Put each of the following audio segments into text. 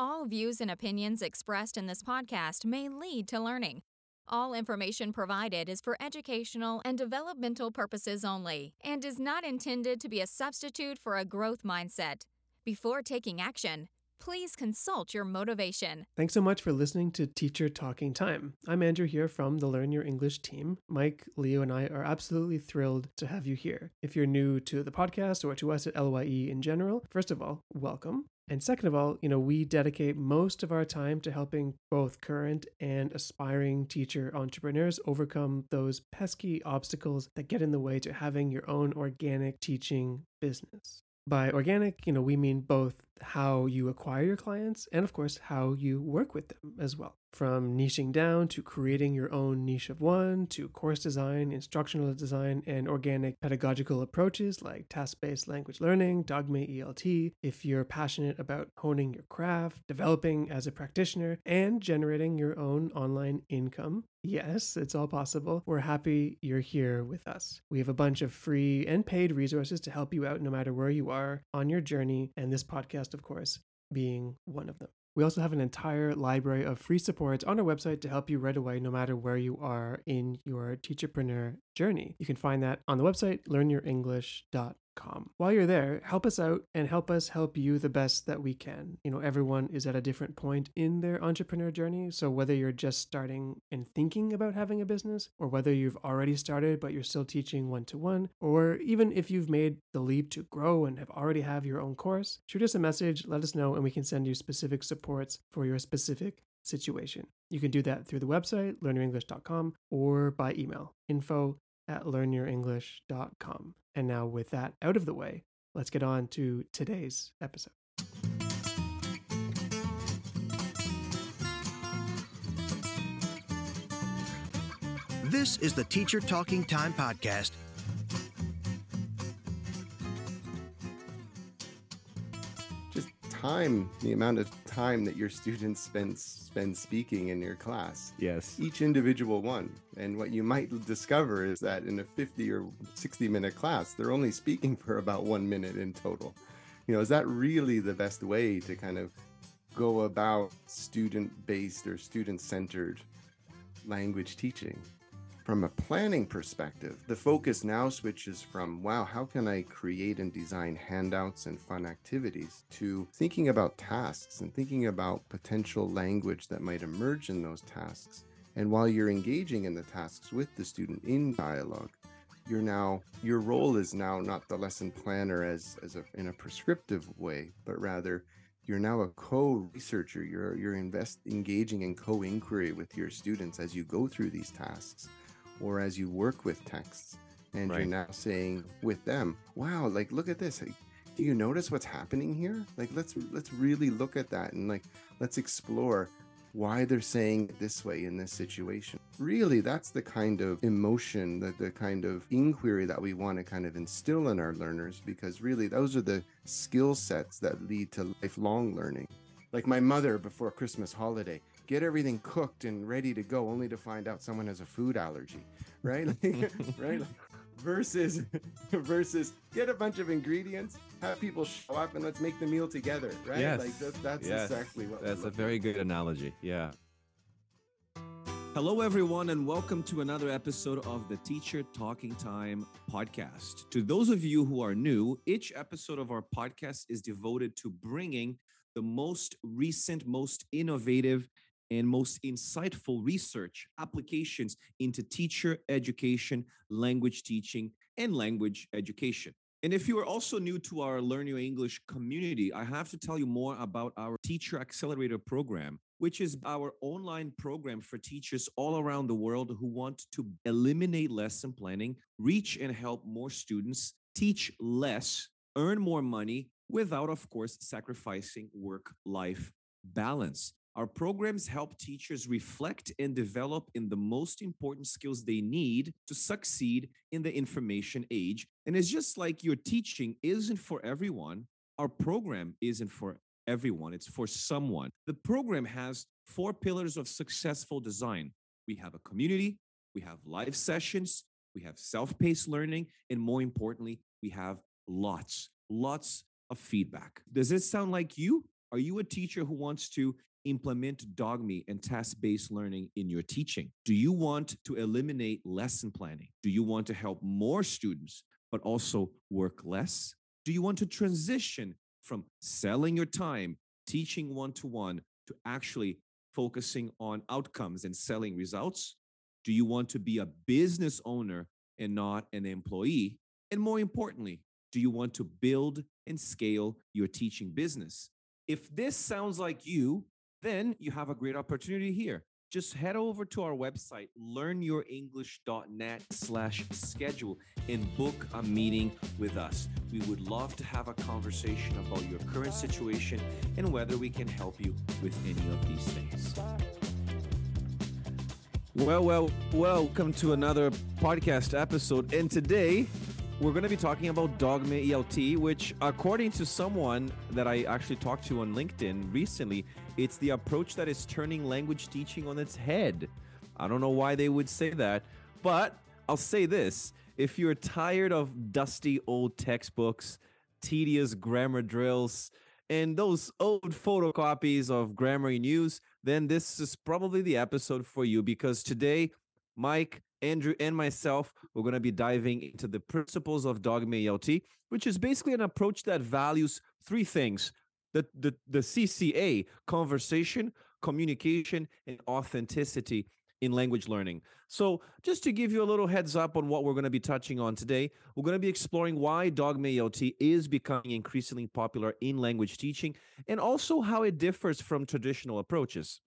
All views and opinions expressed in this podcast may lead to learning. All information provided is for educational and developmental purposes only and is not intended to be a substitute for a growth mindset. Before taking action, please consult your motivation. Thanks so much for listening to Teacher Talking Time. I'm Andrew here from the Learn Your English team. Mike, Leo, and I are absolutely thrilled to have you here. If you're new to the podcast or to us at LYE in general, first of all, welcome. And second of all, you know, we dedicate most of our time to helping both current and aspiring teacher entrepreneurs overcome those pesky obstacles that get in the way to having your own organic teaching business. By organic, you know, we mean both how you acquire your clients and, of course, how you work with them as well. From niching down to creating your own niche of one, to course design, instructional design, and organic pedagogical approaches like task based language learning, Dogme ELT, if you're passionate about honing your craft, developing as a practitioner, and generating your own online income. Yes, it's all possible. We're happy you're here with us. We have a bunch of free and paid resources to help you out no matter where you are on your journey, and this podcast, of course, being one of them. We also have an entire library of free supports on our website to help you right away, no matter where you are in your teacherpreneur journey. You can find that on the website, learnyourenglish.com. While you're there, help us out and help us help you the best that we can. You know, everyone is at a different point in their entrepreneur journey. So whether you're just starting and thinking about having a business, or whether you've already started but you're still teaching one to one, or even if you've made the leap to grow and have already have your own course, shoot us a message, let us know, and we can send you specific supports for your specific situation. You can do that through the website, learnyourenglish.com, or by email, info at learnyourenglish.com. And now, with that out of the way, let's get on to today's episode. This is the Teacher Talking Time Podcast. Time, the amount of time that your students spend spend speaking in your class. Yes. Each individual one. And what you might discover is that in a 50 or 60 minute class, they're only speaking for about one minute in total. You know, is that really the best way to kind of go about student based or student centered language teaching? From a planning perspective, the focus now switches from, wow, how can I create and design handouts and fun activities to thinking about tasks and thinking about potential language that might emerge in those tasks. And while you're engaging in the tasks with the student in dialogue, you're now your role is now not the lesson planner as as a in a prescriptive way, but rather you're now a co-researcher. You're you're invest engaging in co-inquiry with your students as you go through these tasks or as you work with texts and Right. you're now saying with them wow like look at this do you notice what's happening here? Like let's let's really look at that and like let's explore why they're saying it this way in this situation. Really that's the kind of emotion the, the kind of inquiry that we want to kind of instill in our learners because really those are the skill sets that lead to lifelong learning. Like my mother before Christmas holiday, get everything cooked and ready to go, only to find out someone has a food allergy, right? Like, right? Like, versus, versus get a bunch of ingredients, have people show up, and let's make the meal together, right? Yes. Like that, that's Yes. exactly what. That's a looking very good analogy. Yeah. Hello, everyone, and welcome to another episode of the Teacher Talking Time podcast. To those of you who are new, each episode of our podcast is devoted to bringing the most recent, most innovative, and most insightful research applications into teacher education, language teaching, and language education. And if you are also new to our Learn Your English community, I have to tell you more about our Teacher Accelerator program, which is our online program for teachers all around the world who want to eliminate lesson planning, reach and help more students, teach less, earn more money without, of course, sacrificing work life balance. Our programs help teachers reflect and develop in the most important skills they need to succeed in the information age. And it's just like your teaching isn't for everyone, our program isn't for everyone, it's for someone. The program has four pillars of successful design we have a community, we have live sessions, we have self paced learning, and more importantly, we have lots, lots of feedback. Does this sound like you? Are you a teacher who wants to implement dogme and task-based learning in your teaching? Do you want to eliminate lesson planning? Do you want to help more students but also work less? Do you want to transition from selling your time, teaching one-to-one to actually focusing on outcomes and selling results? Do you want to be a business owner and not an employee? And more importantly, do you want to build and scale your teaching business? If this sounds like you, then you have a great opportunity here. Just head over to our website, learnyourenglish.net slash schedule and book a meeting with us. We would love to have a conversation about your current situation and whether we can help you with any of these things. Well, well, welcome to another podcast episode. And today we're going to be talking about Dogme ELT, which, according to someone that I actually talked to on LinkedIn recently, it's the approach that is turning language teaching on its head. I don't know why they would say that, but I'll say this if you're tired of dusty old textbooks, tedious grammar drills, and those old photocopies of Grammar in Use, then this is probably the episode for you because today, Mike, Andrew, and myself, we're going to be diving into the principles of Dogme ELT, which is basically an approach that values three things the, the, the CCA conversation, communication, and authenticity in language learning. So, just to give you a little heads up on what we're going to be touching on today, we're going to be exploring why Dogme ELT is becoming increasingly popular in language teaching and also how it differs from traditional approaches.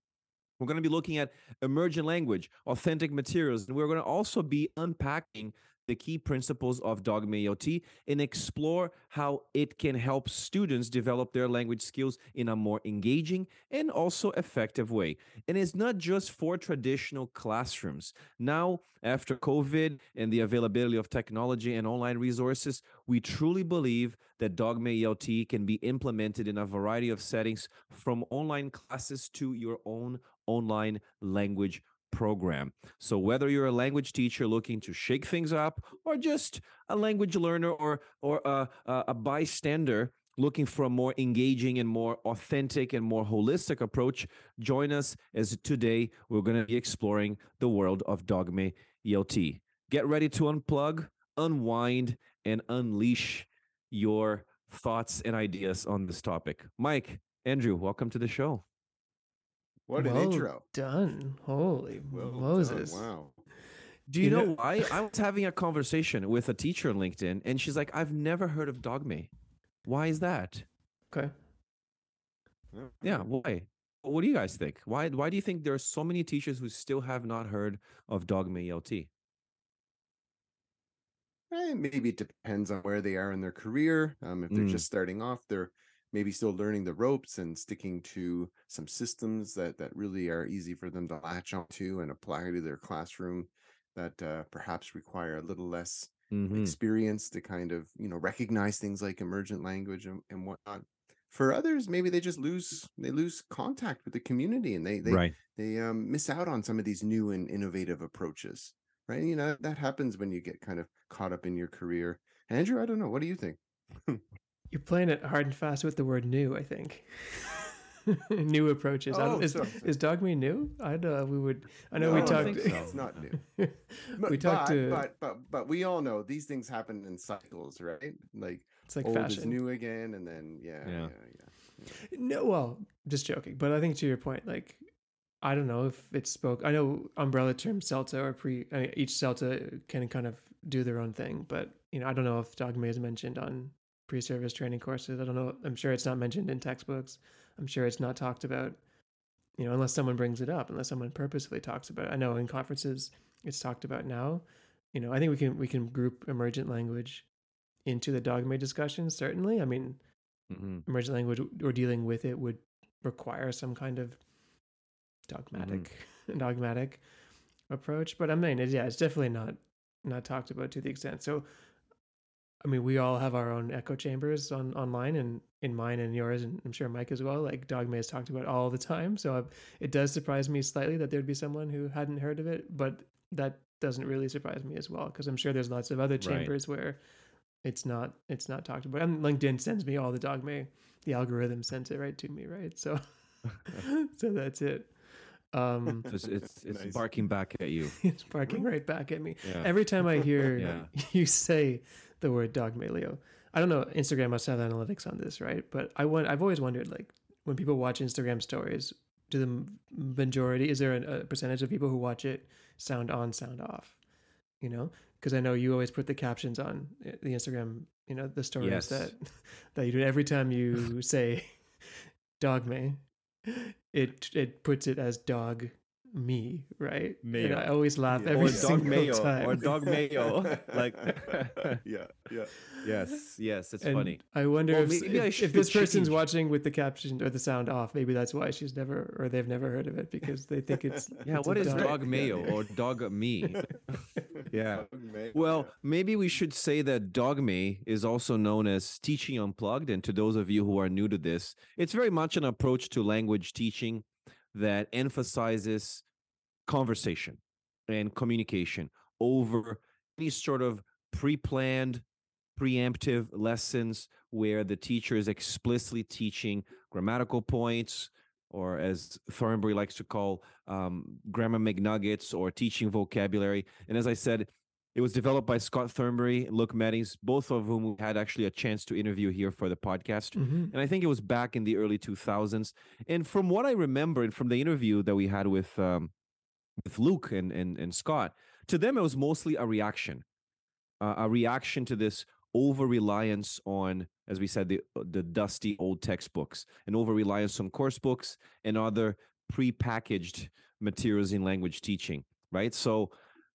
We're going to be looking at emergent language, authentic materials, and we're going to also be unpacking the key principles of Dogme ELT and explore how it can help students develop their language skills in a more engaging and also effective way. And it's not just for traditional classrooms. Now, after COVID and the availability of technology and online resources, we truly believe that Dogme ELT can be implemented in a variety of settings from online classes to your own online language program. So, whether you're a language teacher looking to shake things up, or just a language learner or, or a, a bystander looking for a more engaging and more authentic and more holistic approach, join us as today we're going to be exploring the world of Dogme ELT. Get ready to unplug, unwind, and unleash your thoughts and ideas on this topic. Mike, Andrew, welcome to the show. What an intro. Done. Holy Well done. Moses. Wow. Do you, You know, know- why? I was having a conversation with a teacher on LinkedIn, and she's like, "I've never heard of Dogme. Why is that? Okay. Yeah, why? What do you guys think? Why? Why do you think there are so many teachers who still have not heard of Dogme ELT? Eh, maybe it depends on where they are in their career. Um, if they're Mm. just starting off, they're maybe still learning the ropes and sticking to some systems that that really are easy for them to latch onto and apply to their classroom. That uh, perhaps require a little less Mhm. experience to kind of you know recognize things like emergent language and, and whatnot. For others, maybe they just lose they lose contact with the community and they they Right. they um, miss out on some of these new and innovative approaches right you know that happens when you get kind of caught up in your career andrew i don't know what do you think You're playing it hard and fast with the word new, I think. new approaches. I don't, Oh, is, sorry. is Dogme new? I know we would. I know No, we talked. think so. it's not new we but, talked but, to. but but but we all know these things happen in cycles right like, it's like old is fashion. new again and then yeah Yeah. yeah yeah, No, well, just joking. But I think to your point, like, I don't know if it spoke. I know umbrella term CELTA or pre. I mean, each CELTA can kind of do their own thing, but you know, I don't know if Dogme is mentioned on pre-service training courses. I don't know. I'm sure it's not mentioned in textbooks. I'm sure it's not talked about. You know, unless someone brings it up, unless someone purposefully talks about it. I know in conferences it's talked about now. You know, I think we can we can group emergent language into the dogma discussion. Certainly, I mean, Mhm. emergent language or dealing with it would require some kind of dogmatic dogmatic approach but i mean it, yeah it's definitely not not talked about to the extent so i mean we all have our own echo chambers on online and in mine and yours and i'm sure mike as well like dogma is talked about all the time so I, it does surprise me slightly that there'd be someone who hadn't heard of it but that doesn't really surprise me as well because i'm sure there's lots of other Right. chambers where it's not it's not talked about and linkedin sends me all the dogma the algorithm sends it right to me, right? So, so that's it. Um, So it's it's, it's Nice. barking back at you. it's barking right back at me Yeah. every time I hear Yeah. you say the word dogme, Leo. I don't know. Instagram must have analytics on this, right? But I want. I've always wondered, like, when people watch Instagram stories, do the majority is there a, a percentage of people who watch it sound on, sound off? You know, because I know you always put the captions on uh, the Instagram. You know, the stories Yes. that that you do every time you say dogme. It it puts it as dog me, right? And Mayo. I always laugh Yeah. every or dog single mayo time. or dog mayo. like yeah, yeah. yes, yes, it's And funny. I wonder Well, if, maybe I if, if should this person's change. watching with the caption or the sound off, maybe that's why she's never or they've never heard of it because they think it's Yeah, it's what a is dog. dog mayo or dog me? Yeah. Dog mayo, Well, yeah. maybe we should say that dog me is also known as Teaching Unplugged. And to those of you who are new to this, it's very much an approach to language teaching that emphasizes conversation and communication over any sort of pre planned, preemptive lessons where the teacher is explicitly teaching grammatical points. Or as Thornbury likes to call um, grammar McNuggets or teaching vocabulary. And as I said, it was developed by Scott Thornbury and Luke Meddings, both of whom we had actually a chance to interview here for the podcast. Mhm. And I think it was back in the early 2000s. And from what I remember, and from the interview that we had with um, with Luke and, and and Scott, to them it was mostly a reaction, uh, a reaction to this over reliance on, as we said, the the dusty old textbooks, and over reliance on course books and other pre-packaged materials in language teaching. Right, so.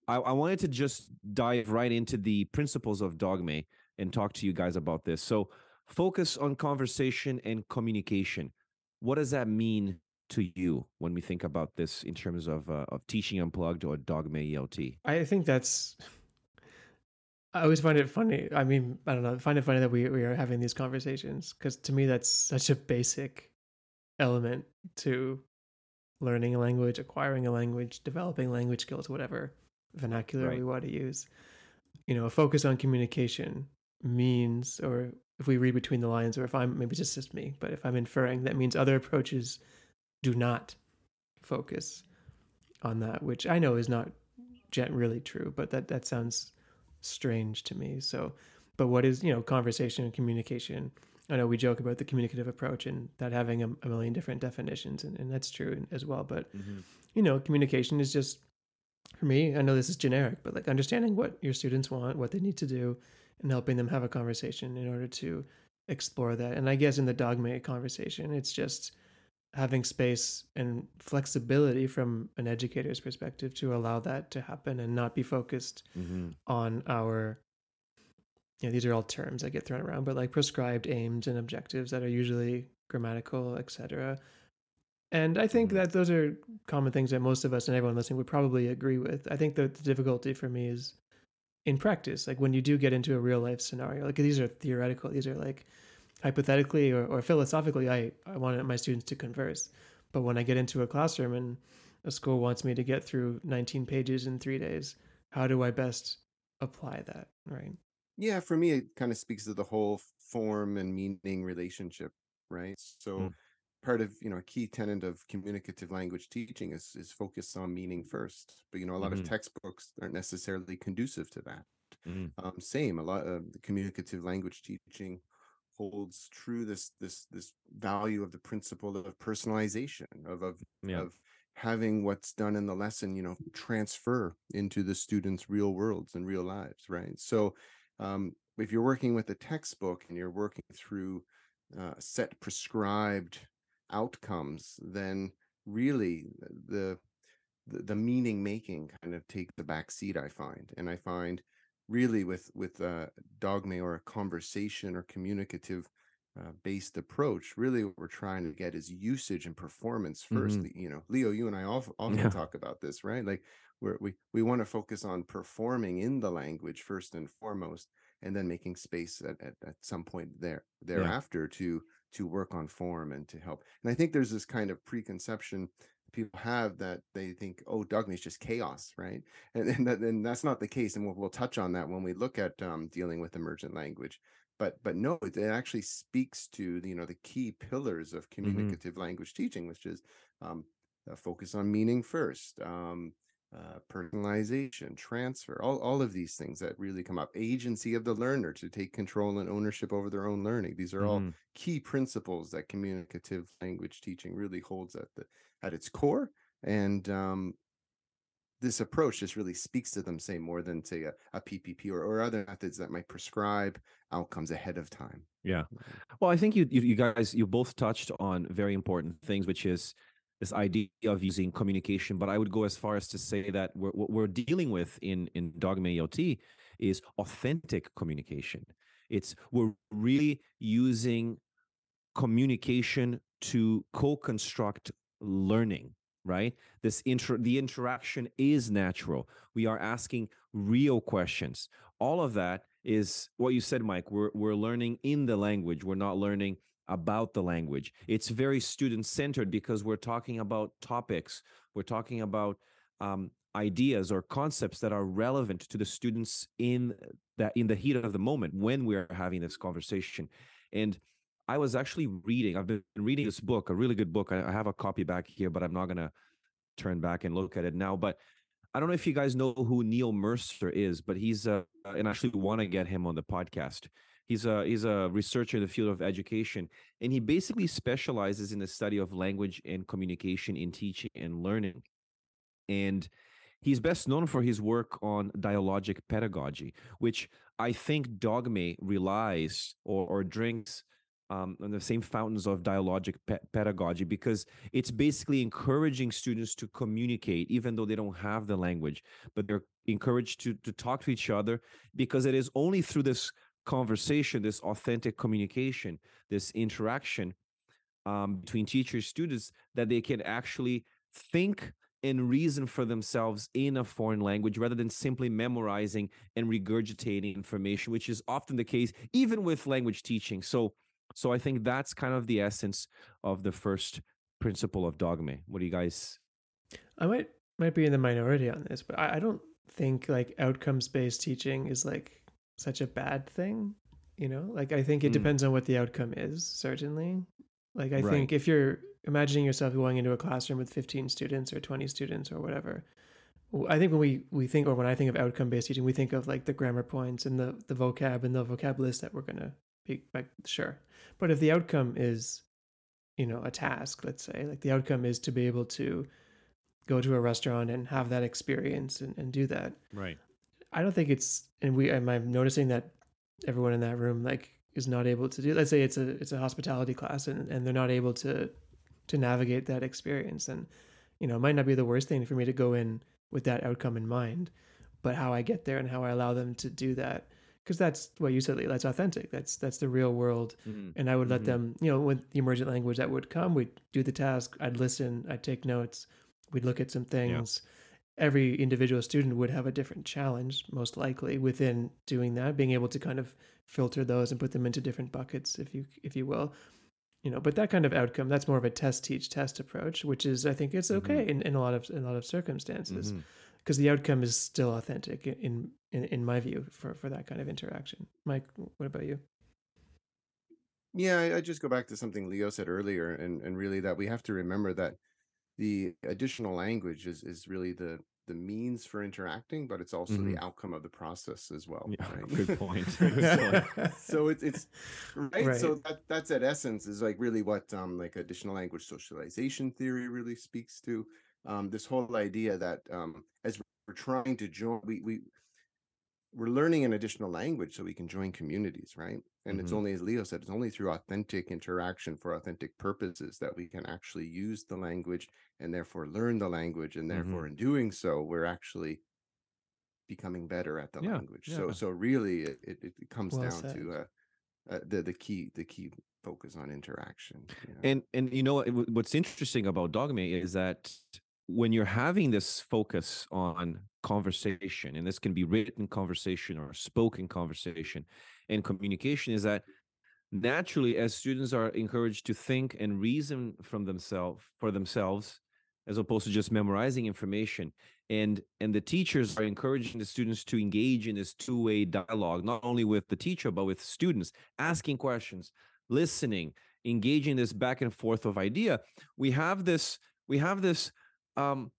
I, I wanted to just dive right into the principles of dogme and talk to you guys about this. So, focus on conversation and communication. What does that mean to you when we think about this in terms of uh, of teaching unplugged or dogme E ELT? I think that's. I always find it funny. I mean, I don't know. Find it funny that we we are having these conversations because to me that's such a basic element to learning a language, acquiring a language, developing language skills, whatever vernacular we Right. want to use. You know, a focus on communication means, or if we read between the lines, or if I'm maybe it's just me, but if I'm inferring, that means other approaches do not focus on that, which I know is not really true, but that that sounds strange to me. So, but what is you know conversation and communication? I know we joke about the communicative approach and that having a, a million different definitions, and, and that's true as well. But mm-hmm. you know, communication is just for me. I know this is generic, but like understanding what your students want, what they need to do, and helping them have a conversation in order to explore that. And I guess in the dogma conversation, it's just having space and flexibility from an educator's perspective to allow that to happen and not be focused Mm-hmm. on our you know these are all terms that get thrown around but like prescribed aims and objectives that are usually grammatical etc and i think Mhm. that those are common things that most of us and everyone listening would probably agree with i think that the difficulty for me is in practice like when you do get into a real life scenario like these are theoretical these are like hypothetically or, or philosophically i i want my students to converse but when i get into a classroom and a school wants me to get through 19 pages in three days how do i best apply that right yeah for me it kind of speaks to the whole form and meaning relationship right so Mm. Part of you know a key tenet of communicative language teaching is is focus on meaning first but you know a lot Mhm. of textbooks aren't necessarily conducive to that Mhm. um, same a lot of the communicative language teaching holds true this this this value of the principle of personalization of of, Yeah. of having what's done in the lesson you know transfer into the students real worlds and real lives right so um, if you're working with a textbook and you're working through uh, set prescribed outcomes then really the the, the meaning making kind of take the back seat i find and i find really with with a dogma or a conversation or communicative uh, based approach really what we're trying to get is usage and performance 1st Mhm. you know leo you and i often, often Yeah. talk about this right like we're, we we want to focus on performing in the language first and foremost and then making space at, at, at some point there thereafter to to work on form and to help. And i think there's this kind of preconception people have that they think oh dogma is just chaos right? And, and, that, and that's not the case and we'll, we'll touch on that when we look at um, dealing with emergent language. But but no, it actually speaks to the, you know the key pillars of Mm-hmm. communicative language teaching, which is um, uh, focus on meaning first, um, uh, personalization, transfer, all, all of these things that really come up. Agency of the learner to take control and ownership over their own learning. These are all Mhm. key principles that communicative language teaching really holds at the at its core. And um, this approach just really speaks to them, say more than say a, a PPP or, or other methods that might prescribe outcomes ahead of time. Yeah. Well, I think you, you you guys you both touched on very important things, which is this idea of using communication. But I would go as far as to say that we're, what we're dealing with in in Dogma ELT is authentic communication. It's we're really using communication to co-construct learning right this inter the interaction is natural we are asking real questions all of that is what you said mike we're we're learning in the language we're not learning about the language it's very student centered because we're talking about topics we're talking about um, ideas or concepts that are relevant to the students in that in the heat of the moment when we're having this conversation and I was actually reading. I've been reading this book, a really good book. I, I have a copy back here, but I'm not gonna turn back and look at it now. But I don't know if you guys know who Neil Mercer is, but he's uh, and I actually want to get him on the podcast. He's a he's a researcher in the field of education, and he basically specializes in the study of language and communication in teaching and learning. And he's best known for his work on dialogic pedagogy, which I think Dogme relies or, or drinks um, on the same fountains of dialogic pe- pedagogy because it's basically encouraging students to communicate even though they don't have the language but they're encouraged to to talk to each other because it is only through this conversation this authentic communication this interaction um, between teachers students that they can actually think and reason for themselves in a foreign language rather than simply memorizing and regurgitating information which is often the case even with language teaching so so I think that's kind of the essence of the first principle of dogma. What do you guys? I might might be in the minority on this, but I, I don't think like outcomes based teaching is like such a bad thing. You know, like I think it Mm. depends on what the outcome is. Certainly, like I Right. think if you're imagining yourself going into a classroom with 15 students or 20 students or whatever, i think when we we think or when I think of outcome based teaching, we think of like the grammar points and the the vocab and the vocab list that we're gonna be like sure. But if the outcome is, you know, a task, let's say, like the outcome is to be able to go to a restaurant and have that experience and, and do that. Right. I don't think it's and we am I'm noticing that everyone in that room like is not able to do let's say it's a it's a hospitality class and, and they're not able to to navigate that experience and you know it might not be the worst thing for me to go in with that outcome in mind but how I get there and how I allow them to do that because that's what you said Lee, that's authentic that's that's the real world Mhm. and I would let Mhm. them, you know, with the emergent language that would come, we'd do the task, I'd listen, I'd take notes, we'd look at some things. Every individual student would have a different challenge, most likely, within doing that, being able to kind of filter those and put them into different buckets, if you if you will. You know, but that kind of outcome, that's more of a test teach test approach, which is I think it's okay mm-hmm. in, in a lot of in a lot of circumstances. Mm-hmm. Because the outcome is still authentic in, in in my view for, for that kind of interaction. Mike, what about you? Yeah, I, I just go back to something Leo said earlier, and and really that we have to remember that the additional language is is really the the means for interacting, but it's also Mhm. the outcome of the process as well. Yeah, right? good point. So it's it's right, so Right. that that's at essence is like really what um like additional language socialization theory really speaks to um this whole idea that um as we're trying to join we we we're learning an additional language so we can join communities right and it's Mhm. only as leo said it's only through authentic interaction for authentic purposes that we can actually use the language and therefore learn the language and therefore in doing so we're actually becoming better at the Yeah, language so yeah. so really it, it, it comes Well down said. to uh, uh the the key the key focus on interaction you know? And and you know what- what's interesting about dogma is that when you're having this focus on conversation, and this can be written conversation or spoken conversation, and communication, is that naturally as students are encouraged to think and reason from themselves for themselves as opposed to just memorizing information. And and the teachers are encouraging the students to engage in this two-way dialogue not only with the teacher but with students asking questions listening engaging this back and forth of idea. We have this we have this um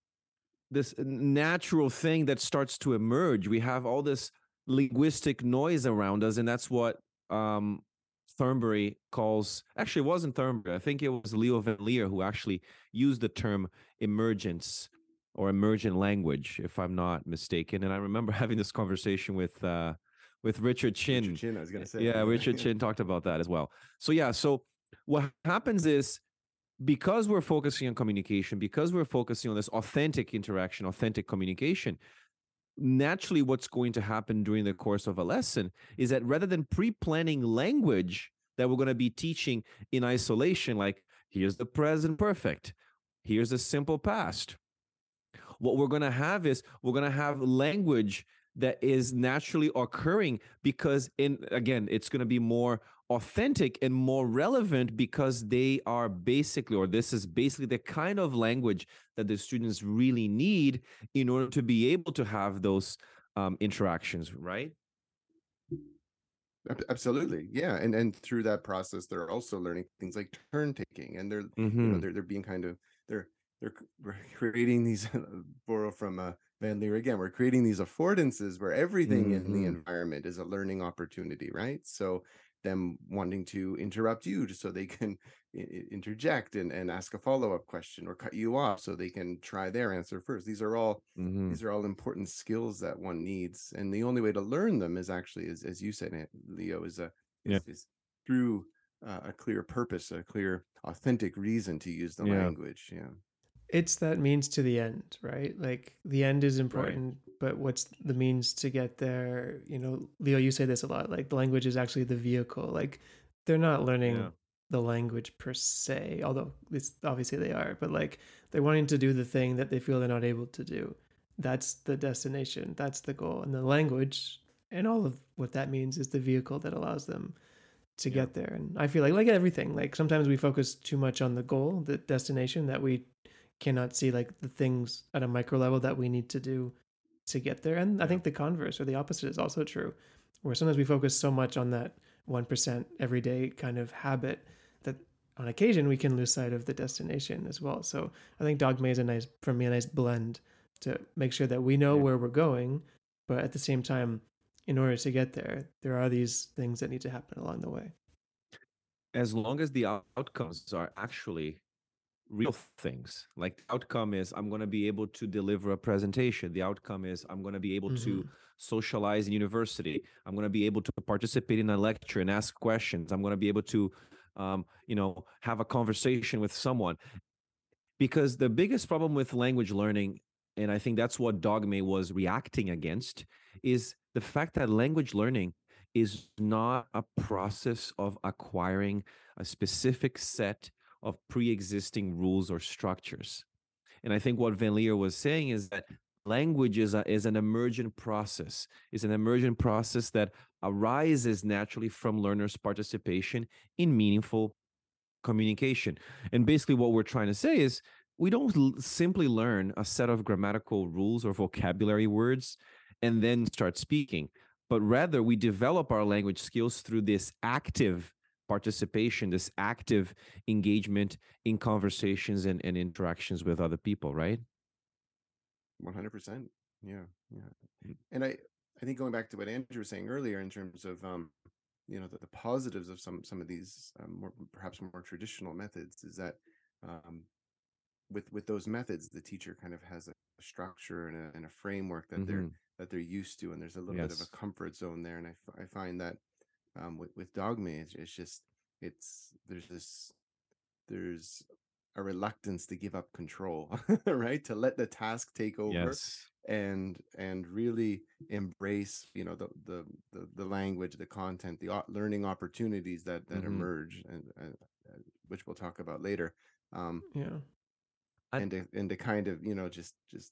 this natural thing that starts to emerge we have all this linguistic noise around us and that's what um Thornbury calls actually it wasn't Thornbury I think it was Leo Van Lier who actually used the term emergence or emergent language, if I'm not mistaken. And I remember having this conversation with uh, with Richard Chin. Richard Chin, I was going to say. Yeah, Richard Chin talked about that as well. So yeah, so what happens is because we're focusing on communication, because we're focusing on this authentic interaction, authentic communication, naturally what's going to happen during the course of a lesson is that rather than pre-planning language that we're going to be teaching in isolation like here's the present perfect. Here's the simple past. What we're going to have is we're going to have language that is naturally occurring because in again it's going to be more authentic and more relevant because they are basically or this is basically the kind of language that the students really need in order to be able to have those um, interactions right absolutely yeah and and through that process they're also learning things like turn taking and they're mm-hmm. you know mm-hmm. they're, they're being kind of they're they're creating these borrow from uh, Van Lier again. We're creating these affordances where everything mm-hmm. in the mm-hmm. environment is a learning opportunity, right? So them wanting to interrupt you just so they can interject and, and ask a follow-up question or cut you off so they can try their answer first these are all mm-hmm. these are all important skills that one needs and the only way to learn them is actually as, as you said leo is a is, yeah. is through uh, a clear purpose a clear authentic reason to use the yeah. language yeah it's that means to the end, right? Like the end is important, right. But what's the means to get there? You know, Leo, you say this a lot. Like the language is actually the vehicle. Like they're not learning yeah. the language per se, although it's obviously they are, but like they're wanting to do the thing that they feel they're not able to do. That's the destination. That's the goal. And the language and all of what that means is the vehicle that allows them to yeah. get there. And I feel like like everything, like sometimes we focus too much on the goal, the destination that we cannot see like the things at a micro level that we need to do to get there. And I think the converse or the opposite is also true, where sometimes we focus so much on that 1% everyday kind of habit that on occasion we can lose sight of the destination as well. So I think dogma is a nice, for me, a nice blend to make sure that we know yeah. where we're going, but at the same time, in order to get there, there are these things that need to happen along the way. As long as the outcomes are actually real things. Like the outcome is i'm going to be able to deliver a presentation. The outcome is i'm going to be able mm-hmm. to socialize in university. I'm going to be able to participate in a lecture and ask questions. I'm going to be able to um, you know have a conversation with someone. Because the biggest problem with language learning and i think that's what dogme was reacting against is the fact that language learning is not a process of acquiring a specific set of pre-existing rules or structures. And I think what Van Lier was saying is that language is, a, is an emergent process, is an emergent process that arises naturally from learners' participation in meaningful communication. And basically, what we're trying to say is we don't l- simply learn a set of grammatical rules or vocabulary words and then start speaking, but rather we develop our language skills through this active participation, this active engagement in conversations and, and interactions with other people, right? 100%. Yeah. Yeah. Mm. And I, I think going back to what Andrew was saying earlier in terms of, um, you know, the, the positives of some, some of these um, more, perhaps more traditional methods is that, um, with, with those methods, the teacher kind of has a structure and a, and a framework that mm-hmm. they're, that they're used to. And there's a little yes. bit of a comfort zone there. And I, f- I find that, um, with with Dogme. It's, it's just it's there's this there's a reluctance to give up control, right? To let the task take over. Yes. And and really embrace, you know, the the the, the language, the content, the learning opportunities that that mm-hmm. emerge, and, and which we'll talk about later. Um, yeah, and to, and to kind of you know just just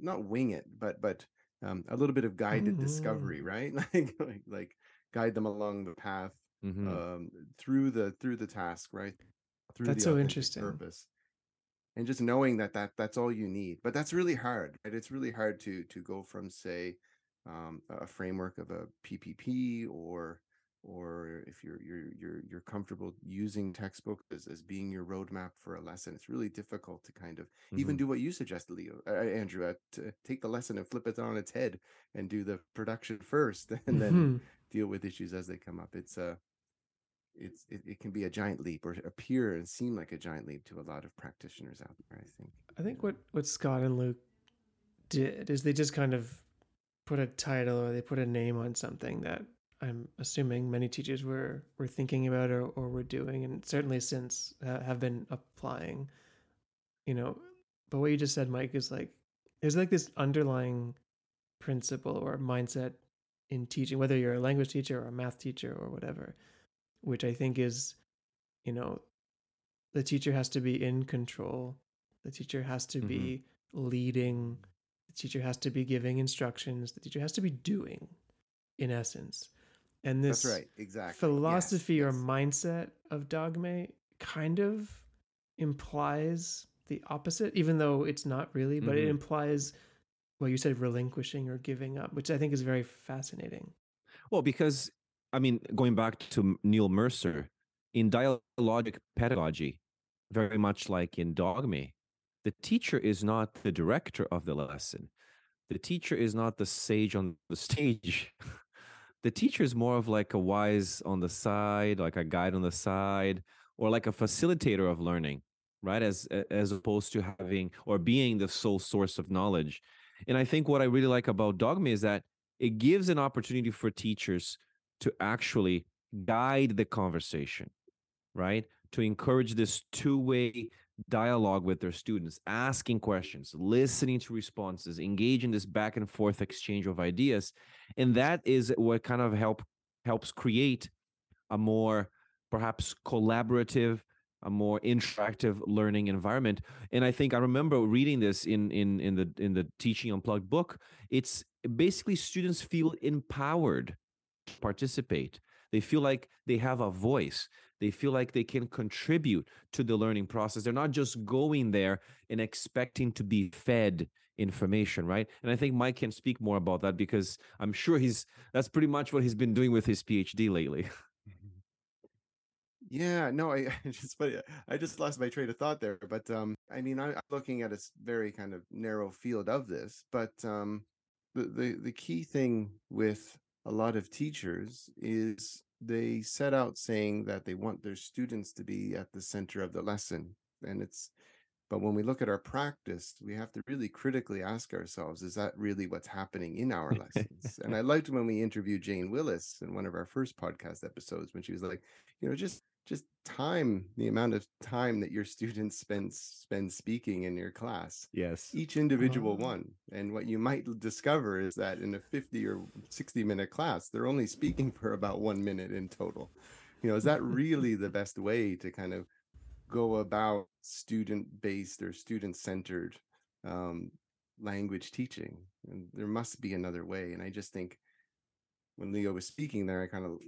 not wing it, but but um, a little bit of guided mm-hmm. discovery, right? like like like guide them along the path mm-hmm. um, through the through the task, right? Through That's so interesting. Purpose. and just knowing that that that's all you need but that's really hard right it's really hard to to go from say um, a framework of a ppp or or if you're you're you're you're comfortable using textbooks as, as being your roadmap for a lesson it's really difficult to kind of mm-hmm. even do what you suggested leo uh, andrew uh, to take the lesson and flip it on its head and do the production first and mm-hmm. then deal with issues as they come up it's a it's it, it can be a giant leap or appear and seem like a giant leap to a lot of practitioners out there i think. I think what what scott and luke did is they just kind of put a title or they put a name on something that i'm assuming many teachers were were thinking about or, or were doing and certainly since uh, have been applying you know. But what you just said mike is like there's like this underlying principle or mindset in teaching whether you're a language teacher or a math teacher or whatever which I think is, you know, the teacher has to be in control. The teacher has to mm-hmm. be leading. The teacher has to be giving instructions. The teacher has to be doing, in essence. And this That's right, exactly. philosophy yes, or yes. mindset of dogme kind of implies the opposite, even though it's not really, but mm-hmm. it implies well, you said relinquishing or giving up, which I think is very fascinating. Well, because I mean, going back to Neil Mercer, in dialogic pedagogy, very much like in dogme, the teacher is not the director of the lesson. The teacher is not the sage on the stage. the teacher is more of like a wise on the side, like a guide on the side, or like a facilitator of learning, right? As as opposed to having or being the sole source of knowledge. And I think what I really like about dogme is that it gives an opportunity for teachers to actually guide the conversation, right? To encourage this two way dialogue with their students, asking questions, listening to responses, engage in this back and forth exchange of ideas. And that is what kind of help helps create a more perhaps collaborative a more interactive learning environment and i think i remember reading this in in in the in the teaching unplugged book it's basically students feel empowered to participate. They feel like they have a voice. They feel like they can contribute to the learning process. They're not just going there and expecting to be fed information, right? And I think Mike can speak more about that because I'm sure he's that's pretty much what he's been doing with his PhD lately. Yeah, no, I, I just but I just lost my train of thought there. But um, I mean, I, am looking at a very kind of narrow field of this. But um, the the the key thing with a lot of teachers is they set out saying that they want their students to be at the center of the lesson and it's but when we look at our practice we have to really critically ask ourselves is that really what's happening in our lessons and i liked when we interviewed jane willis in one of our first podcast episodes when she was like you know just just time the amount of time that your students spend spend speaking in your class yes. each individual oh. one. And what you might discover is that in a 50 or 60 minute class they're only speaking for about one minute in total. You know is that really the best way to kind of go about student based or student centered um, language teaching? And there must be another way. And i just think when leo was speaking there i kind of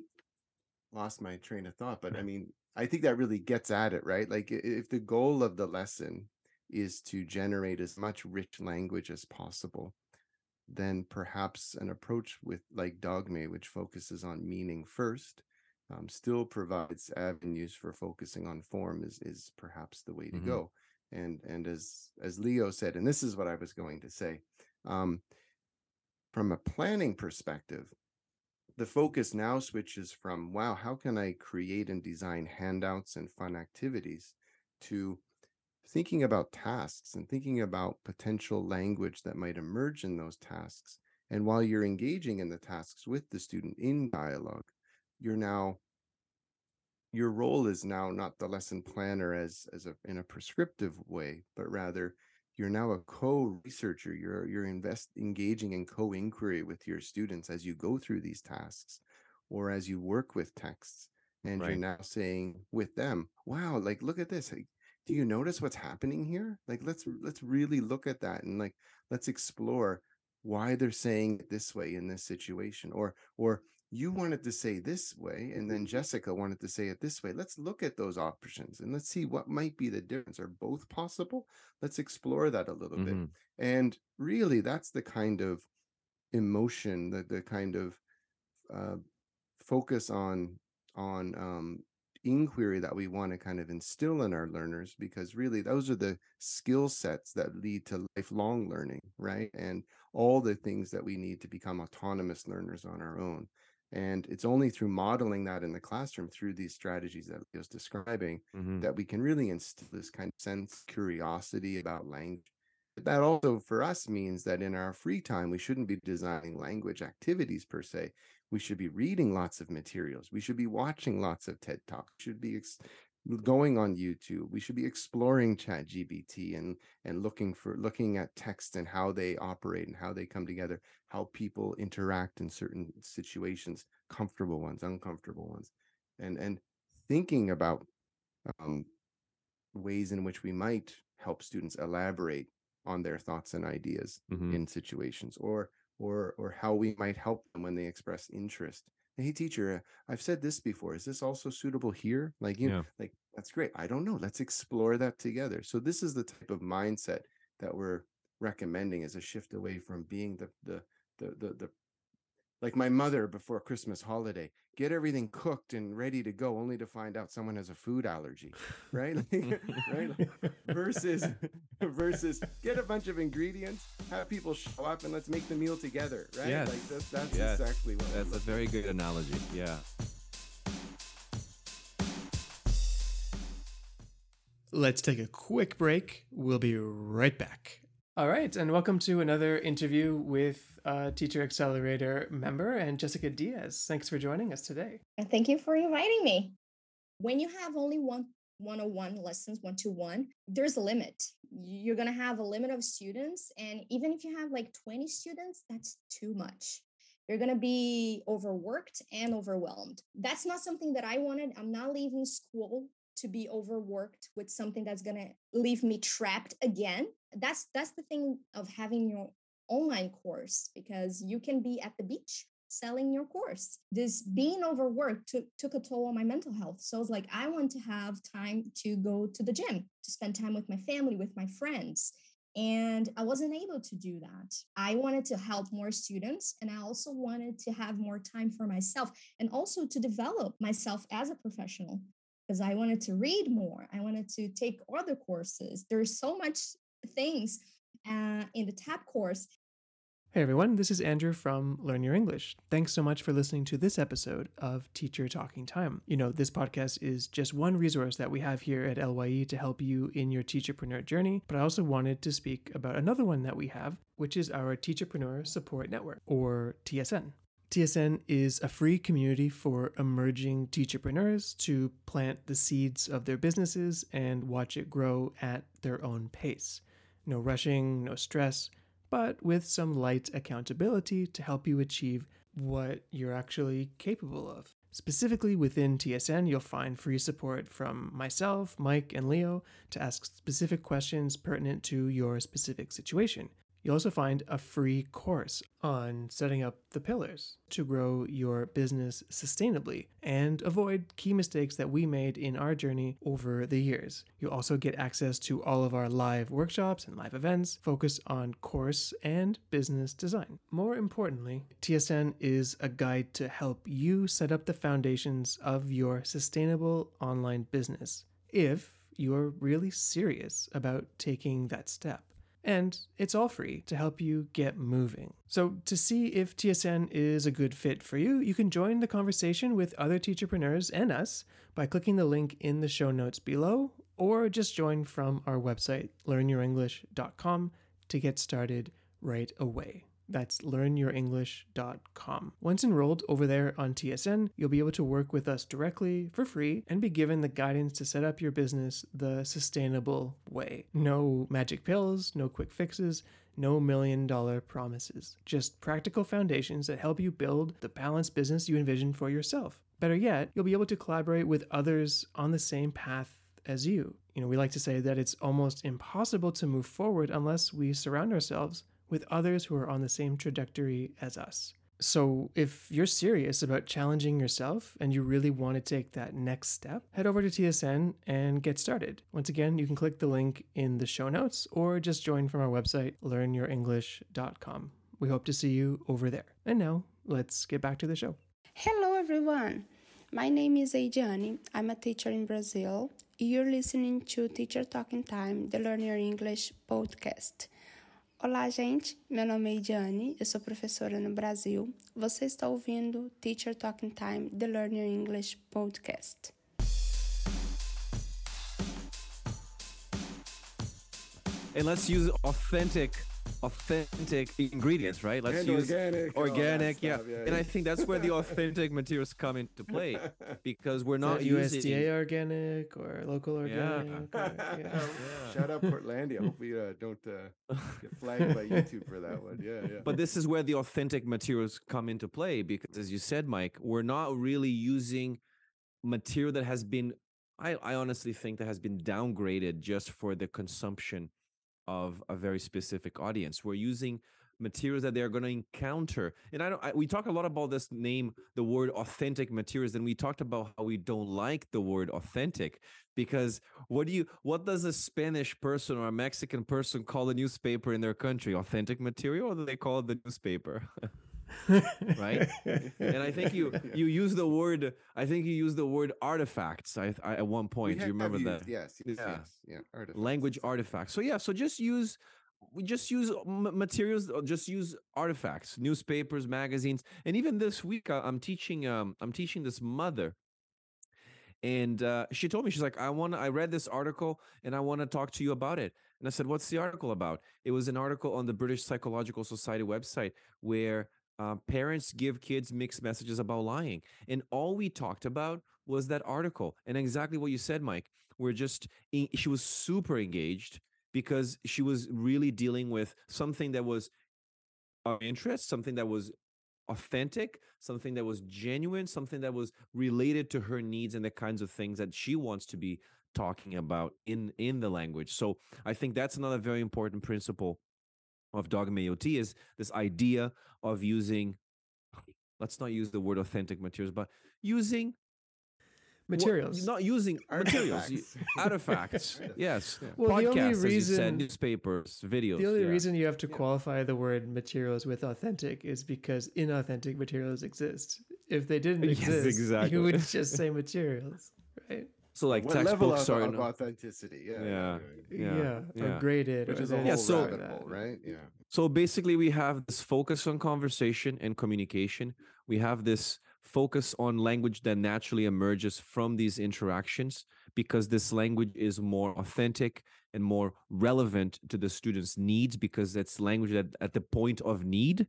lost my train of thought but i mean i think that really gets at it right? Like if the goal of the lesson is to generate as much rich language as possible then perhaps an approach with like dogme which focuses on meaning first um, still provides avenues for focusing on form is is perhaps the way to mm-hmm. go. And and as as leo said and this is what i was going to say um, from a planning perspective the focus now switches from wow how can i create and design handouts and fun activities? to thinking about tasks and thinking about potential language that might emerge in those tasks. And while you're engaging in the tasks with the student in dialogue you're now your role is now not the lesson planner as as a in a prescriptive way but rather you're now a co-researcher you're you're invest engaging in co-inquiry with your students as you go through these tasks or as you work with texts and right. you're now saying with them wow like look at this like, do you notice what's happening here like let's let's really look at that and like let's explore why they're saying it this way in this situation or or you wanted to say this way and then jessica wanted to say it this way let's look at those options and let's see what might be the difference. Are both possible? Let's explore that a little bit. Mhm. and really that's the kind of emotion the, the kind of uh, focus on on um, inquiry that we want to kind of instill in our learners because really those are the skill sets that lead to lifelong learning right? And all the things that we need to become autonomous learners on our own and it's only through modeling that in the classroom through these strategies that Leo's describing Mhm. that we can really instill this kind of sense curiosity about language. But that also for us means that in our free time we shouldn't be designing language activities per se. We should be reading lots of materials. We should be watching lots of ted talks. Should be ex- going on youtube we should be exploring ChatGPT and and looking for looking at text and how they operate and how they come together how people interact in certain situations comfortable ones uncomfortable ones and and thinking about um, ways in which we might help students elaborate on their thoughts and ideas Mhm. in situations or or or how we might help them when they express interest hey teacher i've said this before is this also suitable here like you Yeah. like that's great i don't know let's explore that together so this is the type of mindset that we're recommending as a shift away from being the the the the, the like my mother before christmas holiday get everything cooked and ready to go only to find out someone has a food allergy right Like, right Like, versus versus get a bunch of ingredients have people show up and let's make the meal together right Yes. like that's, that's Yes. exactly what That's a very good analogy. Yeah. Let's take a quick break. We'll be right back. All right, and welcome to another interview with uh, Teacher Accelerator member and Jessica Diaz. Thanks for joining us today. And thank you for inviting me. When you have only one one-on-one lessons, one-to-one, there's a limit. You're gonna have a limit of students, and even if you have like 20 students, that's too much. You're gonna be overworked and overwhelmed. That's not something that I wanted. I'm not leaving school to be overworked with something that's gonna leave me trapped again. That's that's the thing of having your online course because you can be at the beach selling your course. This being overworked took, took a toll on my mental health. So I was like, I want to have time to go to the gym, to spend time with my family, with my friends. And I wasn't able to do that. I wanted to help more students, and I also wanted to have more time for myself and also to develop myself as a professional because I wanted to read more. I wanted to take other courses. There's so much things uh, in the TAP course Hey everyone, this is Andrew from Learn Your English. Thanks so much for listening to this episode of Teacher Talking Time. You know, this podcast is just one resource that we have here at LYE to help you in your teacherpreneur journey, but I also wanted to speak about another one that we have, which is our Teacherpreneur Support Network, or TSN. TSN is a free community for emerging teacherpreneurs to plant the seeds of their businesses and watch it grow at their own pace. No rushing, no stress, but with some light accountability to help you achieve what you're actually capable of. Specifically within TSN, you'll find free support from myself, Mike, and Leo to ask specific questions pertinent to your specific situation. You'll also find a free course on setting up the pillars to grow your business sustainably and avoid key mistakes that we made in our journey over the years. You'll also get access to all of our live workshops and live events focused on course and business design. More importantly, TSN is a guide to help you set up the foundations of your sustainable online business if you're really serious about taking that step and it's all free to help you get moving. So, to see if TSN is a good fit for you, you can join the conversation with other teacherpreneurs and us by clicking the link in the show notes below, or just join from our website, learnyourenglish.com, to get started right away. That's learnyourenglish.com. Once enrolled over there on TSN, you'll be able to work with us directly for free and be given the guidance to set up your business the sustainable way. No magic pills, no quick fixes, no million dollar promises. Just practical foundations that help you build the balanced business you envision for yourself. Better yet, you'll be able to collaborate with others on the same path as you. You know, we like to say that it's almost impossible to move forward unless we surround ourselves with others who are on the same trajectory as us. So, if you're serious about challenging yourself and you really want to take that next step, head over to TSN and get started. Once again, you can click the link in the show notes or just join from our website, learnyourenglish.com. We hope to see you over there. And now, let's get back to the show. Hello, everyone. My name is Adriane. I'm a teacher in Brazil. You're listening to Teacher Talking Time, the Learn Your English podcast. Olá, gente. Meu nome é Ediane, eu sou professora no Brasil. Você está ouvindo Teacher Talking Time, the Learn Your English podcast. And let's use authentic authentic ingredients, right? Let's And use organic, and all that organic, yeah. stuff, yeah, And I think that's where the authentic materials come into play because we're not Not using USDA organic or local Yeah. organic. or- yeah. Shout out Portlandia. Hope we uh, don't uh, get flagged by YouTube for that one. Yeah, yeah. But this is where the authentic materials come into play because, as you said, Mike, we're not really using material that has been, I, I honestly think, that has been downgraded just for the consumption of a very specific audience. We're using materials that they're going to encounter. And I don't, I, we talk a lot about this name, the word authentic materials, and we talked about how we don't like the word authentic because what do you, what does a Spanish person or a Mexican person call a newspaper in their country? Authentic material, or do they call it the newspaper? right? and I think you you use the word. I think you use the word artifacts. I, I at one point. Do you remember used- that? Yes, yes, Yeah. yes. Yeah, artifacts. Language artifacts. So yeah. So just use. We just use materials. Just use artifacts, newspapers, magazines, and even this week I'm teaching. Um, I'm teaching this mother, and uh, she told me she's like, I want. I read this article and I want to talk to you about it. And I said, What's the article about? It was an article on the British Psychological Society website where uh, parents give kids mixed messages about lying. And all we talked about was that article and exactly what you said, Mike. We're just, en- she was super engaged because she was really dealing with something that was of interest, something that was authentic, something that was genuine, something that was related to her needs and the kinds of things that she wants to be talking about in in the language. So I think that's another very important principle of Dogme ELT is this idea of using let's not use the word authentic materials, but using what- Materials. not using materials, Artifacts. artifacts. yes, Yeah. Well, the only podcasts, as you said, reason- newspapers, videos. The only yeah. reason you have to Yeah. qualify the word materials with authentic is because inauthentic materials exist. If they didn't Yes, exist, exactly. you would just say materials, right? So like what level textbooks of, are of no- authenticity? Yeah, Yeah. Yeah, Yeah, or yeah. graded, Which is a whole Yeah, or so- rabbit hole, right? Yeah. So basically, we have this focus on conversation and communication. We have this focus on language that naturally emerges from these interactions because this language is more authentic and more relevant to the student's needs because it's language that at the point of need.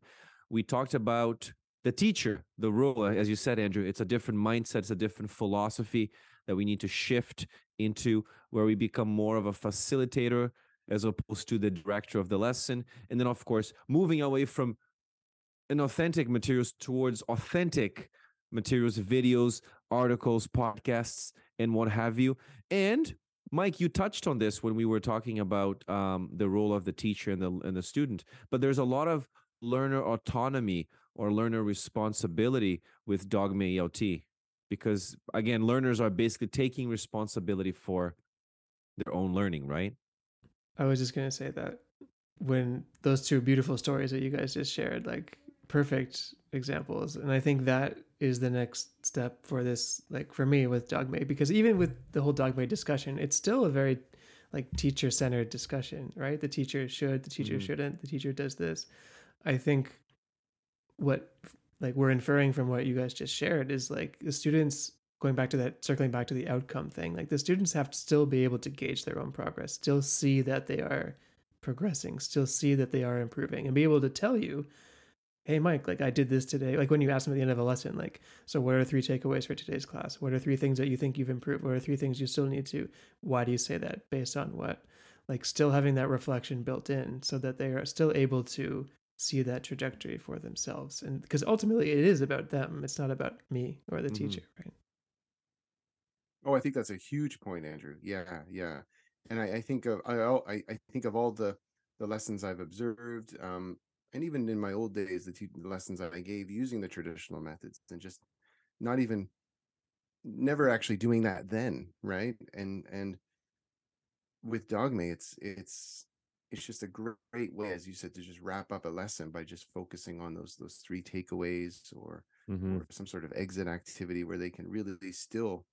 We talked about the teacher, the role, as you said, Andrew, it's a different mindset, it's a different philosophy that we need to shift into where we become more of a facilitator as opposed to the director of the lesson. And then, of course, moving away from inauthentic materials towards authentic materials, videos, articles, podcasts, and what have you. And Mike, you touched on this when we were talking about um, the role of the teacher and the and the student. But there's a lot of learner autonomy or learner responsibility with Dogme ELT because again, learners are basically taking responsibility for their own learning, right? I was just gonna say that when those two beautiful stories that you guys just shared, like perfect examples, and I think that is the next step for this, like for me with Dogme, because even with the whole Dogme discussion, it's still a very like teacher centered discussion, right? The teacher should, the teacher Mhm. shouldn't, the teacher does this. I think what like we're inferring from what you guys just shared is like the students going back to that circling back to the outcome thing like the students have to still be able to gauge their own progress still see that they are progressing still see that they are improving and be able to tell you hey mike like i did this today. Like when you ask them at the end of a lesson like so what are three takeaways for today's class? What are three things that you think you've improved? What are three things you still need to why do you say that based on what? Like still having that reflection built in so that they are still able to see that trajectory for themselves and because ultimately it is about them it's not about me or the Mhm. teacher right Oh, I think that's a huge point, Andrew. Yeah, yeah. And I, I think of I, I think of all the the lessons I've observed. Um, and even in my old days, the, te- the lessons I gave using the traditional methods and just not even never actually doing that then, right? And and with Dogme, it's it's it's just a great way, as you said, to just wrap up a lesson by just focusing on those those three takeaways or Mhm. or some sort of exit activity where they can really still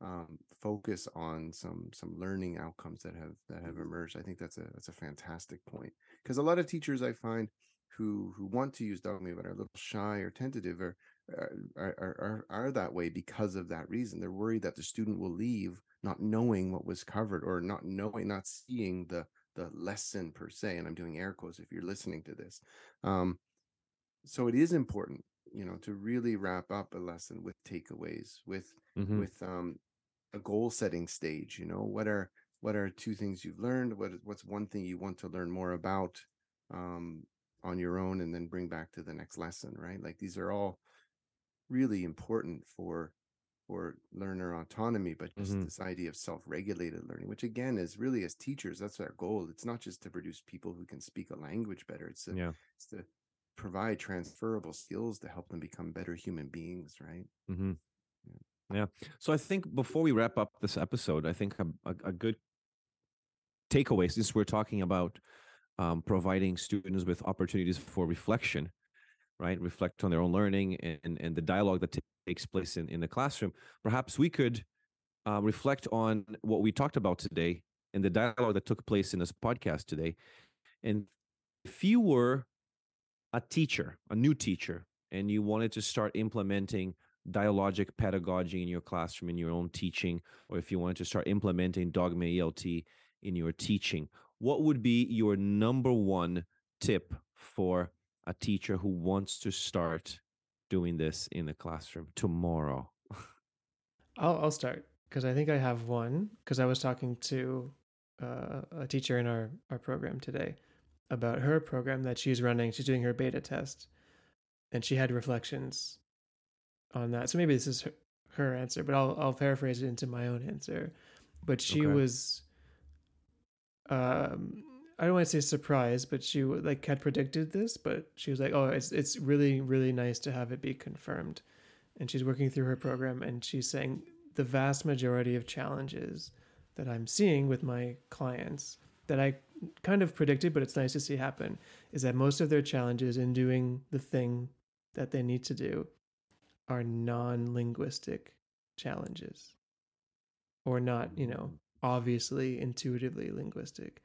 um, focus on some some learning outcomes that have that have emerged. I think that's a that's a fantastic point because a lot of teachers I find who who want to use Dogme but are a little shy or tentative or are, are are are that way because of that reason. They're worried that the student will leave not knowing what was covered or not knowing, not seeing the the lesson per se. And I'm doing air quotes if you're listening to this. Um, so it is important, you know, to really wrap up a lesson with takeaways, with Mhm. with um, a goal setting stage. You know, what are what are two things you've learned? What is what's one thing you want to learn more about um, on your own, and then bring back to the next lesson, right? Like these are all really important for for learner autonomy, but just Mhm. this idea of self-regulated learning, which again is really as teachers, that's our goal. It's not just to produce people who can speak a language better. It's to, Yeah. it's to provide transferable skills to help them become better human beings, right? hmm Yeah. So I think before we wrap up this episode, I think a, a, a good takeaway, since we're talking about um, providing students with opportunities for reflection, right? Reflect on their own learning and, and the dialogue that ta- takes place in, in the classroom. Perhaps we could uh, reflect on what we talked about today and the dialogue that took place in this podcast today. And if you were a teacher, a new teacher, and you wanted to start implementing dialogic pedagogy in your classroom, in your own teaching, or if you wanted to start implementing Dogme ELT in your teaching, what would be your number one tip for a teacher who wants to start doing this in the classroom tomorrow? I'll I'll start because I think I have one because I was talking to uh, a teacher in our our program today about her program that she's running. She's doing her beta test, and she had reflections on that. So maybe this is her, her answer, but I'll I'll paraphrase it into my own answer. But she Okay. was, um, I don't want to say surprised, but she like had predicted this, but she was like, oh, it's it's really really nice to have it be confirmed and she's working through her program and she's saying the vast majority of challenges that I'm seeing with my clients that I kind of predicted, but it's nice to see happen, is that most of their challenges in doing the thing that they need to do are non linguistic challenges or not, you know, obviously intuitively linguistic.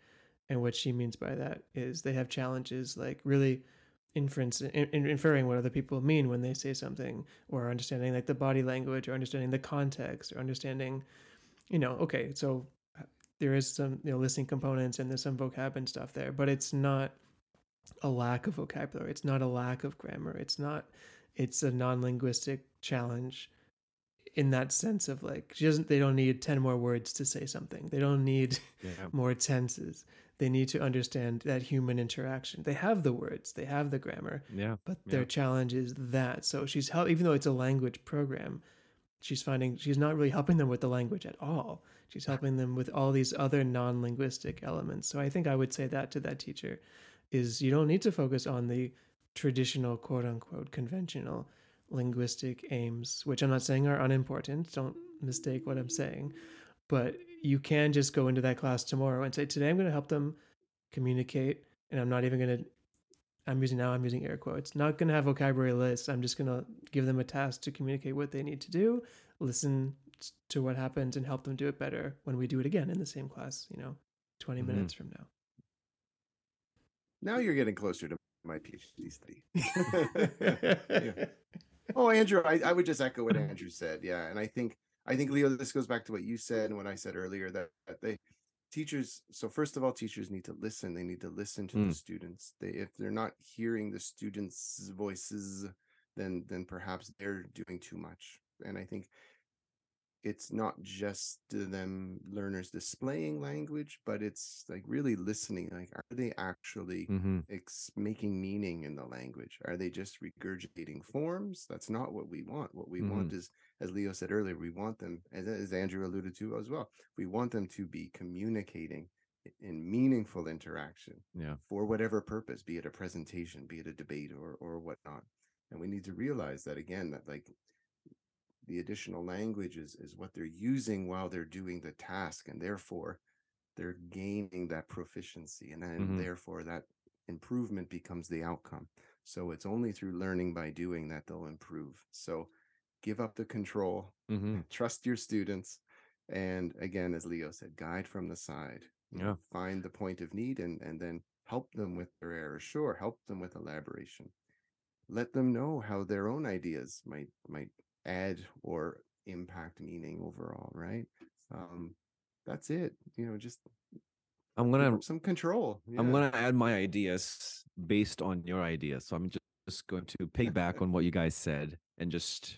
And what she means by that is they have challenges like really inference in, in, inferring what other people mean when they say something or understanding like the body language or understanding the context or understanding you know okay so uh, there is some you know listening components and there's some vocab and stuff there but it's not a lack of vocabulary. It's not a lack of grammar. It's not it's a non-linguistic challenge in that sense of like she doesn't they don't need 10 more words to say something. They don't need Yeah. more tenses. They need to understand that human interaction. They have the words. They have the grammar Yeah. but Yeah. their challenge is that. So she's help even though it's a language program she's finding she's not really helping them with the language at all. She's helping them with all these other non-linguistic elements. So i think i would say that to that teacher is you don't need to focus on the traditional quote unquote conventional linguistic aims which i'm not saying are unimportant don't mistake what i'm saying but you can just go into that class tomorrow and say today i'm going to help them communicate and i'm not even going to i'm using now i'm using air quotes not going to have vocabulary lists i'm just going to give them a task to communicate what they need to do listen to what happens and help them do it better when we do it again in the same class you know 20 Mhm. minutes from now Now you're getting closer to my PhD study. Yeah. Oh, Andrew, I, I would just echo what Andrew said. Yeah, and I think I think Leo, this goes back to what you said and what I said earlier that, that they teachers. So first of all, teachers need to listen. They need to listen to the Mm. students. They if they're not hearing the students' voices, then then perhaps they're doing too much. And I think it's not just them learners displaying language, but it's like really listening. Like, are they actually hmm ex- making meaning in the language? Are they just regurgitating forms? That's not what we want. What we want is, as Leo said earlier, we want them, as, as Andrew alluded to as well, we want them to be communicating in meaningful interaction Yeah. for whatever purpose, be it a presentation, be it a debate or or whatnot. And we need to realize that again, that like the additional language is, is what they're using while they're doing the task, and therefore they're gaining that proficiency, and then Mhm. therefore that improvement becomes the outcome. So it's only through learning by doing that they'll improve. So give up the control, hmm trust your students, and again, as Leo said, guide from the side. you know, Yeah. find the point of need and and then help them with their errors. Sure, help them with elaboration. Let them know how their own ideas might might add or impact meaning overall, right? Um, that's it. You know, just I'm gonna some control. I'm gonna add my ideas based on your ideas. So I'm just, just going to piggyback on what you guys said and just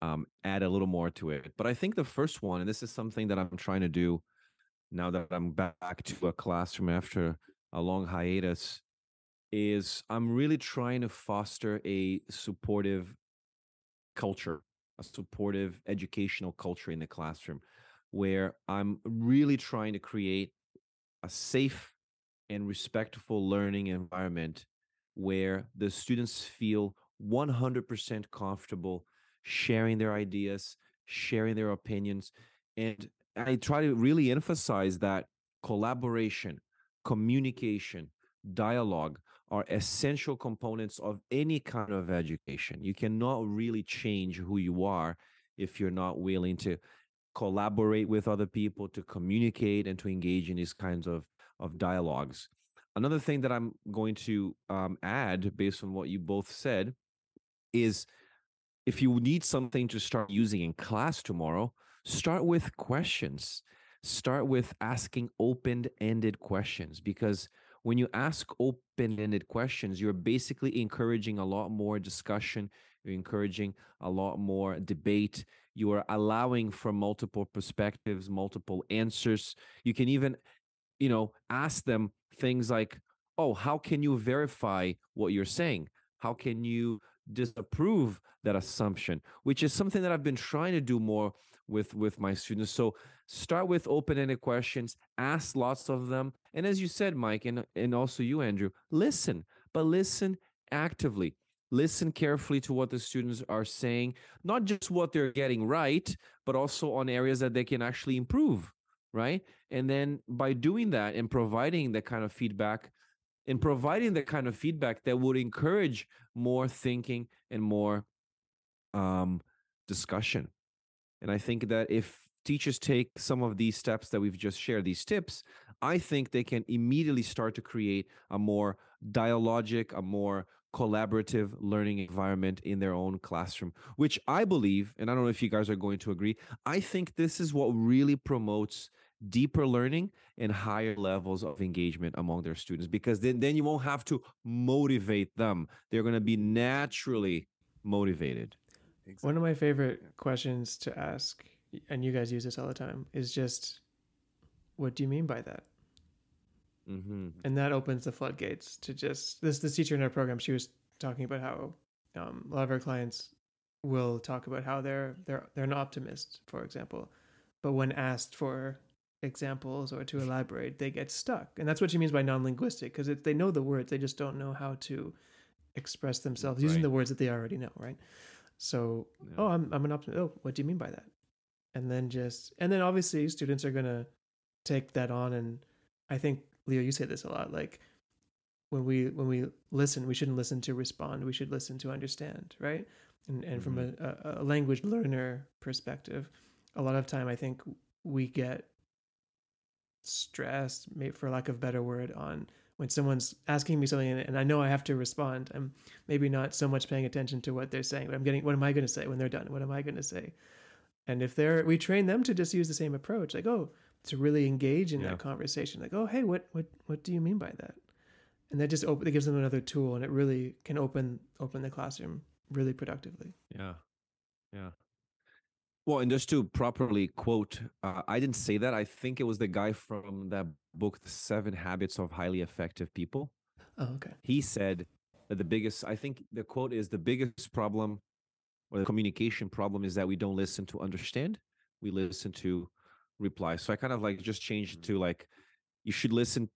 um, add a little more to it. But I think the first one, and this is something that I'm trying to do now that I'm back to a classroom after a long hiatus, is I'm really trying to foster a supportive culture, a supportive educational culture in the classroom, where I'm really trying to create a safe and respectful learning environment where the students feel 100% comfortable sharing their ideas, sharing their opinions. And I try to really emphasize that collaboration, communication, dialogue are essential components of any kind of education. You cannot really change who you are if you're not willing to collaborate with other people, to communicate, and to engage in these kinds of, of dialogues. Another thing that I'm going to um, add, based on what you both said, is if you need something to start using in class tomorrow, start with questions. Start with asking open ended questions because when you ask open ended questions, you're basically encouraging a lot more discussion, you're encouraging a lot more debate, you are allowing for multiple perspectives, multiple answers. You can even, you know, ask them things like, oh, how can you verify what you're saying? How can you disapprove that assumption? Which is something that I've been trying to do more with with my students. So start with open-ended questions, ask lots of them. And as you said, Mike, and, and also you, Andrew, listen, but listen actively. Listen carefully to what the students are saying, not just what they're getting right, but also on areas that they can actually improve, right? And then by doing that and providing that kind of feedback, and providing the kind of feedback that would encourage more thinking and more um, discussion. And I think that if teachers take some of these steps that we've just shared, these tips, I think they can immediately start to create a more dialogic, a more collaborative learning environment in their own classroom, which I believe, and I don't know if you guys are going to agree, I think this is what really promotes deeper learning and higher levels of engagement among their students because then, then you won't have to motivate them. They're going to be naturally motivated. One of my favorite questions to ask, and you guys use this all the time, is just, what do you mean by that? Mm-hmm. And that opens the floodgates to just this. This teacher in our program, she was talking about how um, a lot of our clients will talk about how they're they're they're an optimist, for example, but when asked for examples or to elaborate, they get stuck, and that's what she means by non-linguistic because they know the words, they just don't know how to express themselves using the words that they already know, right? So, Yeah. oh, I'm I'm an optimist. Oh, what do you mean by that? And then just and then obviously students are gonna take that on, and I think Leo, you say this a lot, like when we when we listen, we shouldn't listen to respond. We should listen to understand, right? And and from a, mm-hmm. a, a language learner perspective, a lot of time I think we get stressed, may- for lack of a better word, on when someone's asking me something and, and I know I have to respond. I'm maybe not so much paying attention to what they're saying, but I'm getting what am I going to say when they're done? What am I going to say? And if they're we train them to just use the same approach, like oh, to really engage in Yeah. that conversation, like oh hey, what what what do you mean by that? And that just open, it gives them another tool, and it really can open open the classroom really productively. Yeah. Yeah. Well, and just to properly quote, uh, I didn't say that. I think it was the guy from that book, The Seven Habits of Highly Effective People. Oh, okay. He said that the biggest, I think the quote is the biggest problem or the communication problem is that we don't listen to understand, we listen to reply. So I kind of like just changed it to like, you should listen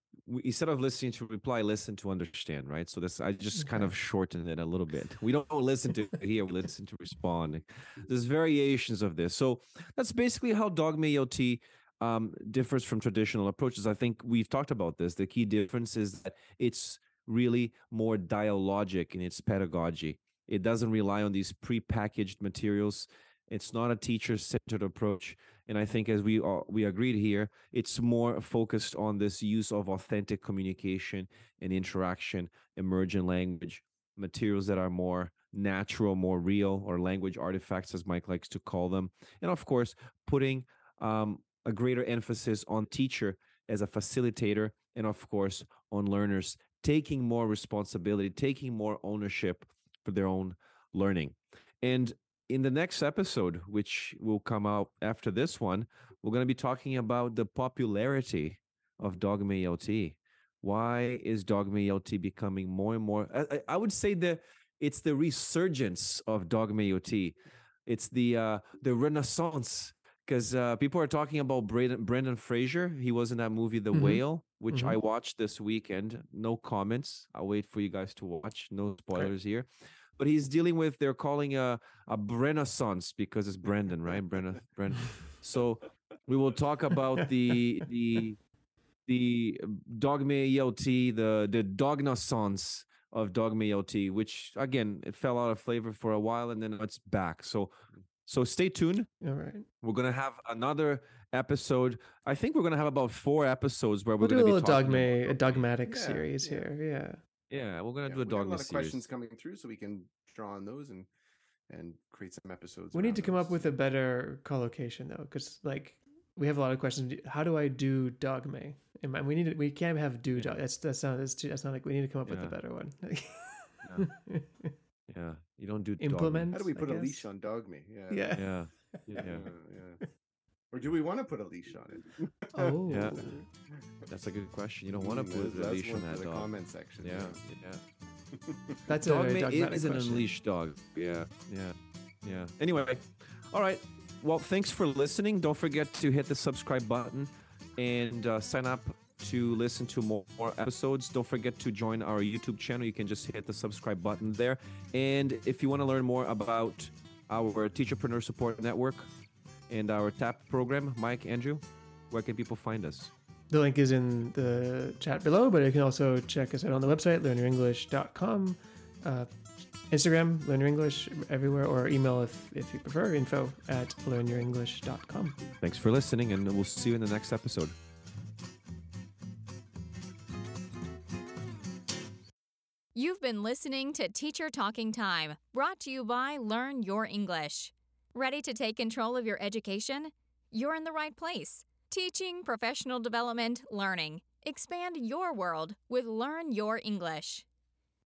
instead of listening to reply, listen to understand, right? So this I just kind of shortened it a little bit. We don't listen to hear, we listen to respond. There's variations of this. So that's basically how Dogme ELT um, differs from traditional approaches. I think we've talked about this. The key difference is that it's really more dialogic in its pedagogy. It doesn't rely on these pre-packaged materials. It's not a teacher-centered approach. And I think, as we all, we agreed here, it's more focused on this use of authentic communication and interaction, emergent language, materials that are more natural, more real, or language artifacts, as Mike likes to call them, and of course, putting um, a greater emphasis on teacher as a facilitator, and of course, on learners taking more responsibility, taking more ownership for their own learning. And in the next episode, which will come out after this one, we're going to be talking about the popularity of Dogme ELT. Why is Dogme ELT becoming more and more? I, I- would say that it's the resurgence of Dogme ELT. It's the uh, the renaissance because uh, people are talking about Brandon, Brendan Fraser. He was in that movie The Mhm. Whale, which I watched this weekend. No comments. I'll wait for you guys to watch. No spoilers here. But he's dealing with they're calling a a renaissance because it's Brendan, right? Brendan, Brendan. So we will talk about the the the um, Dogme ELT, the the Dognaissance of Dogme ELT, which again it fell out of flavor for a while and then it's back. So so stay tuned. All right. We're gonna have another episode. I think we're gonna have about four episodes where We'll we're do a gonna little dogma, a dogmatic Yeah, series yeah. here. Yeah, we're gonna Yeah, do a we got a dogma lot of series. questions coming through, so we can draw on those and and create some episodes. We need around to come up with a better collocation though, because like we have a lot of questions. How do I do dogma? And we need to, we can't have do dog. That's that's not that's, too, that's not like we need to come up with a better one. Yeah, you don't do. Implement. How do we put a guess. leash on Dogme? Yeah. yeah. Yeah, Yeah. Uh, yeah, yeah. Or do we want to put a leash on it? Oh. Yeah. that's a good question. You don't want to put that's- a leash on one for that the dog. comment section. Yeah, yeah. That's a very Dogma dogmatic is an unleashed dog. Yeah, yeah, yeah. Anyway, all right. Well, thanks for listening. Don't forget to hit the subscribe button and uh, sign up to listen to more, more episodes. Don't forget to join our YouTube channel. You can just hit the subscribe button there. And if you want to learn more about our Teacherpreneur Support Network and our TAP program, Mike, Andrew, where can people find us? The link is in the chat below, but you can also check us out on the website, learnyourenglish.com, uh, Instagram, Learn Your English, everywhere, or email if, if you prefer, info at learnyourenglish.com. Thanks for listening, and we'll see you in the next episode. You've been listening to Teacher Talking Time, brought to you by Learn Your English. Ready to take control of your education? You're in the right place. Teaching, professional development, learning. Expand your world with Learn Your English.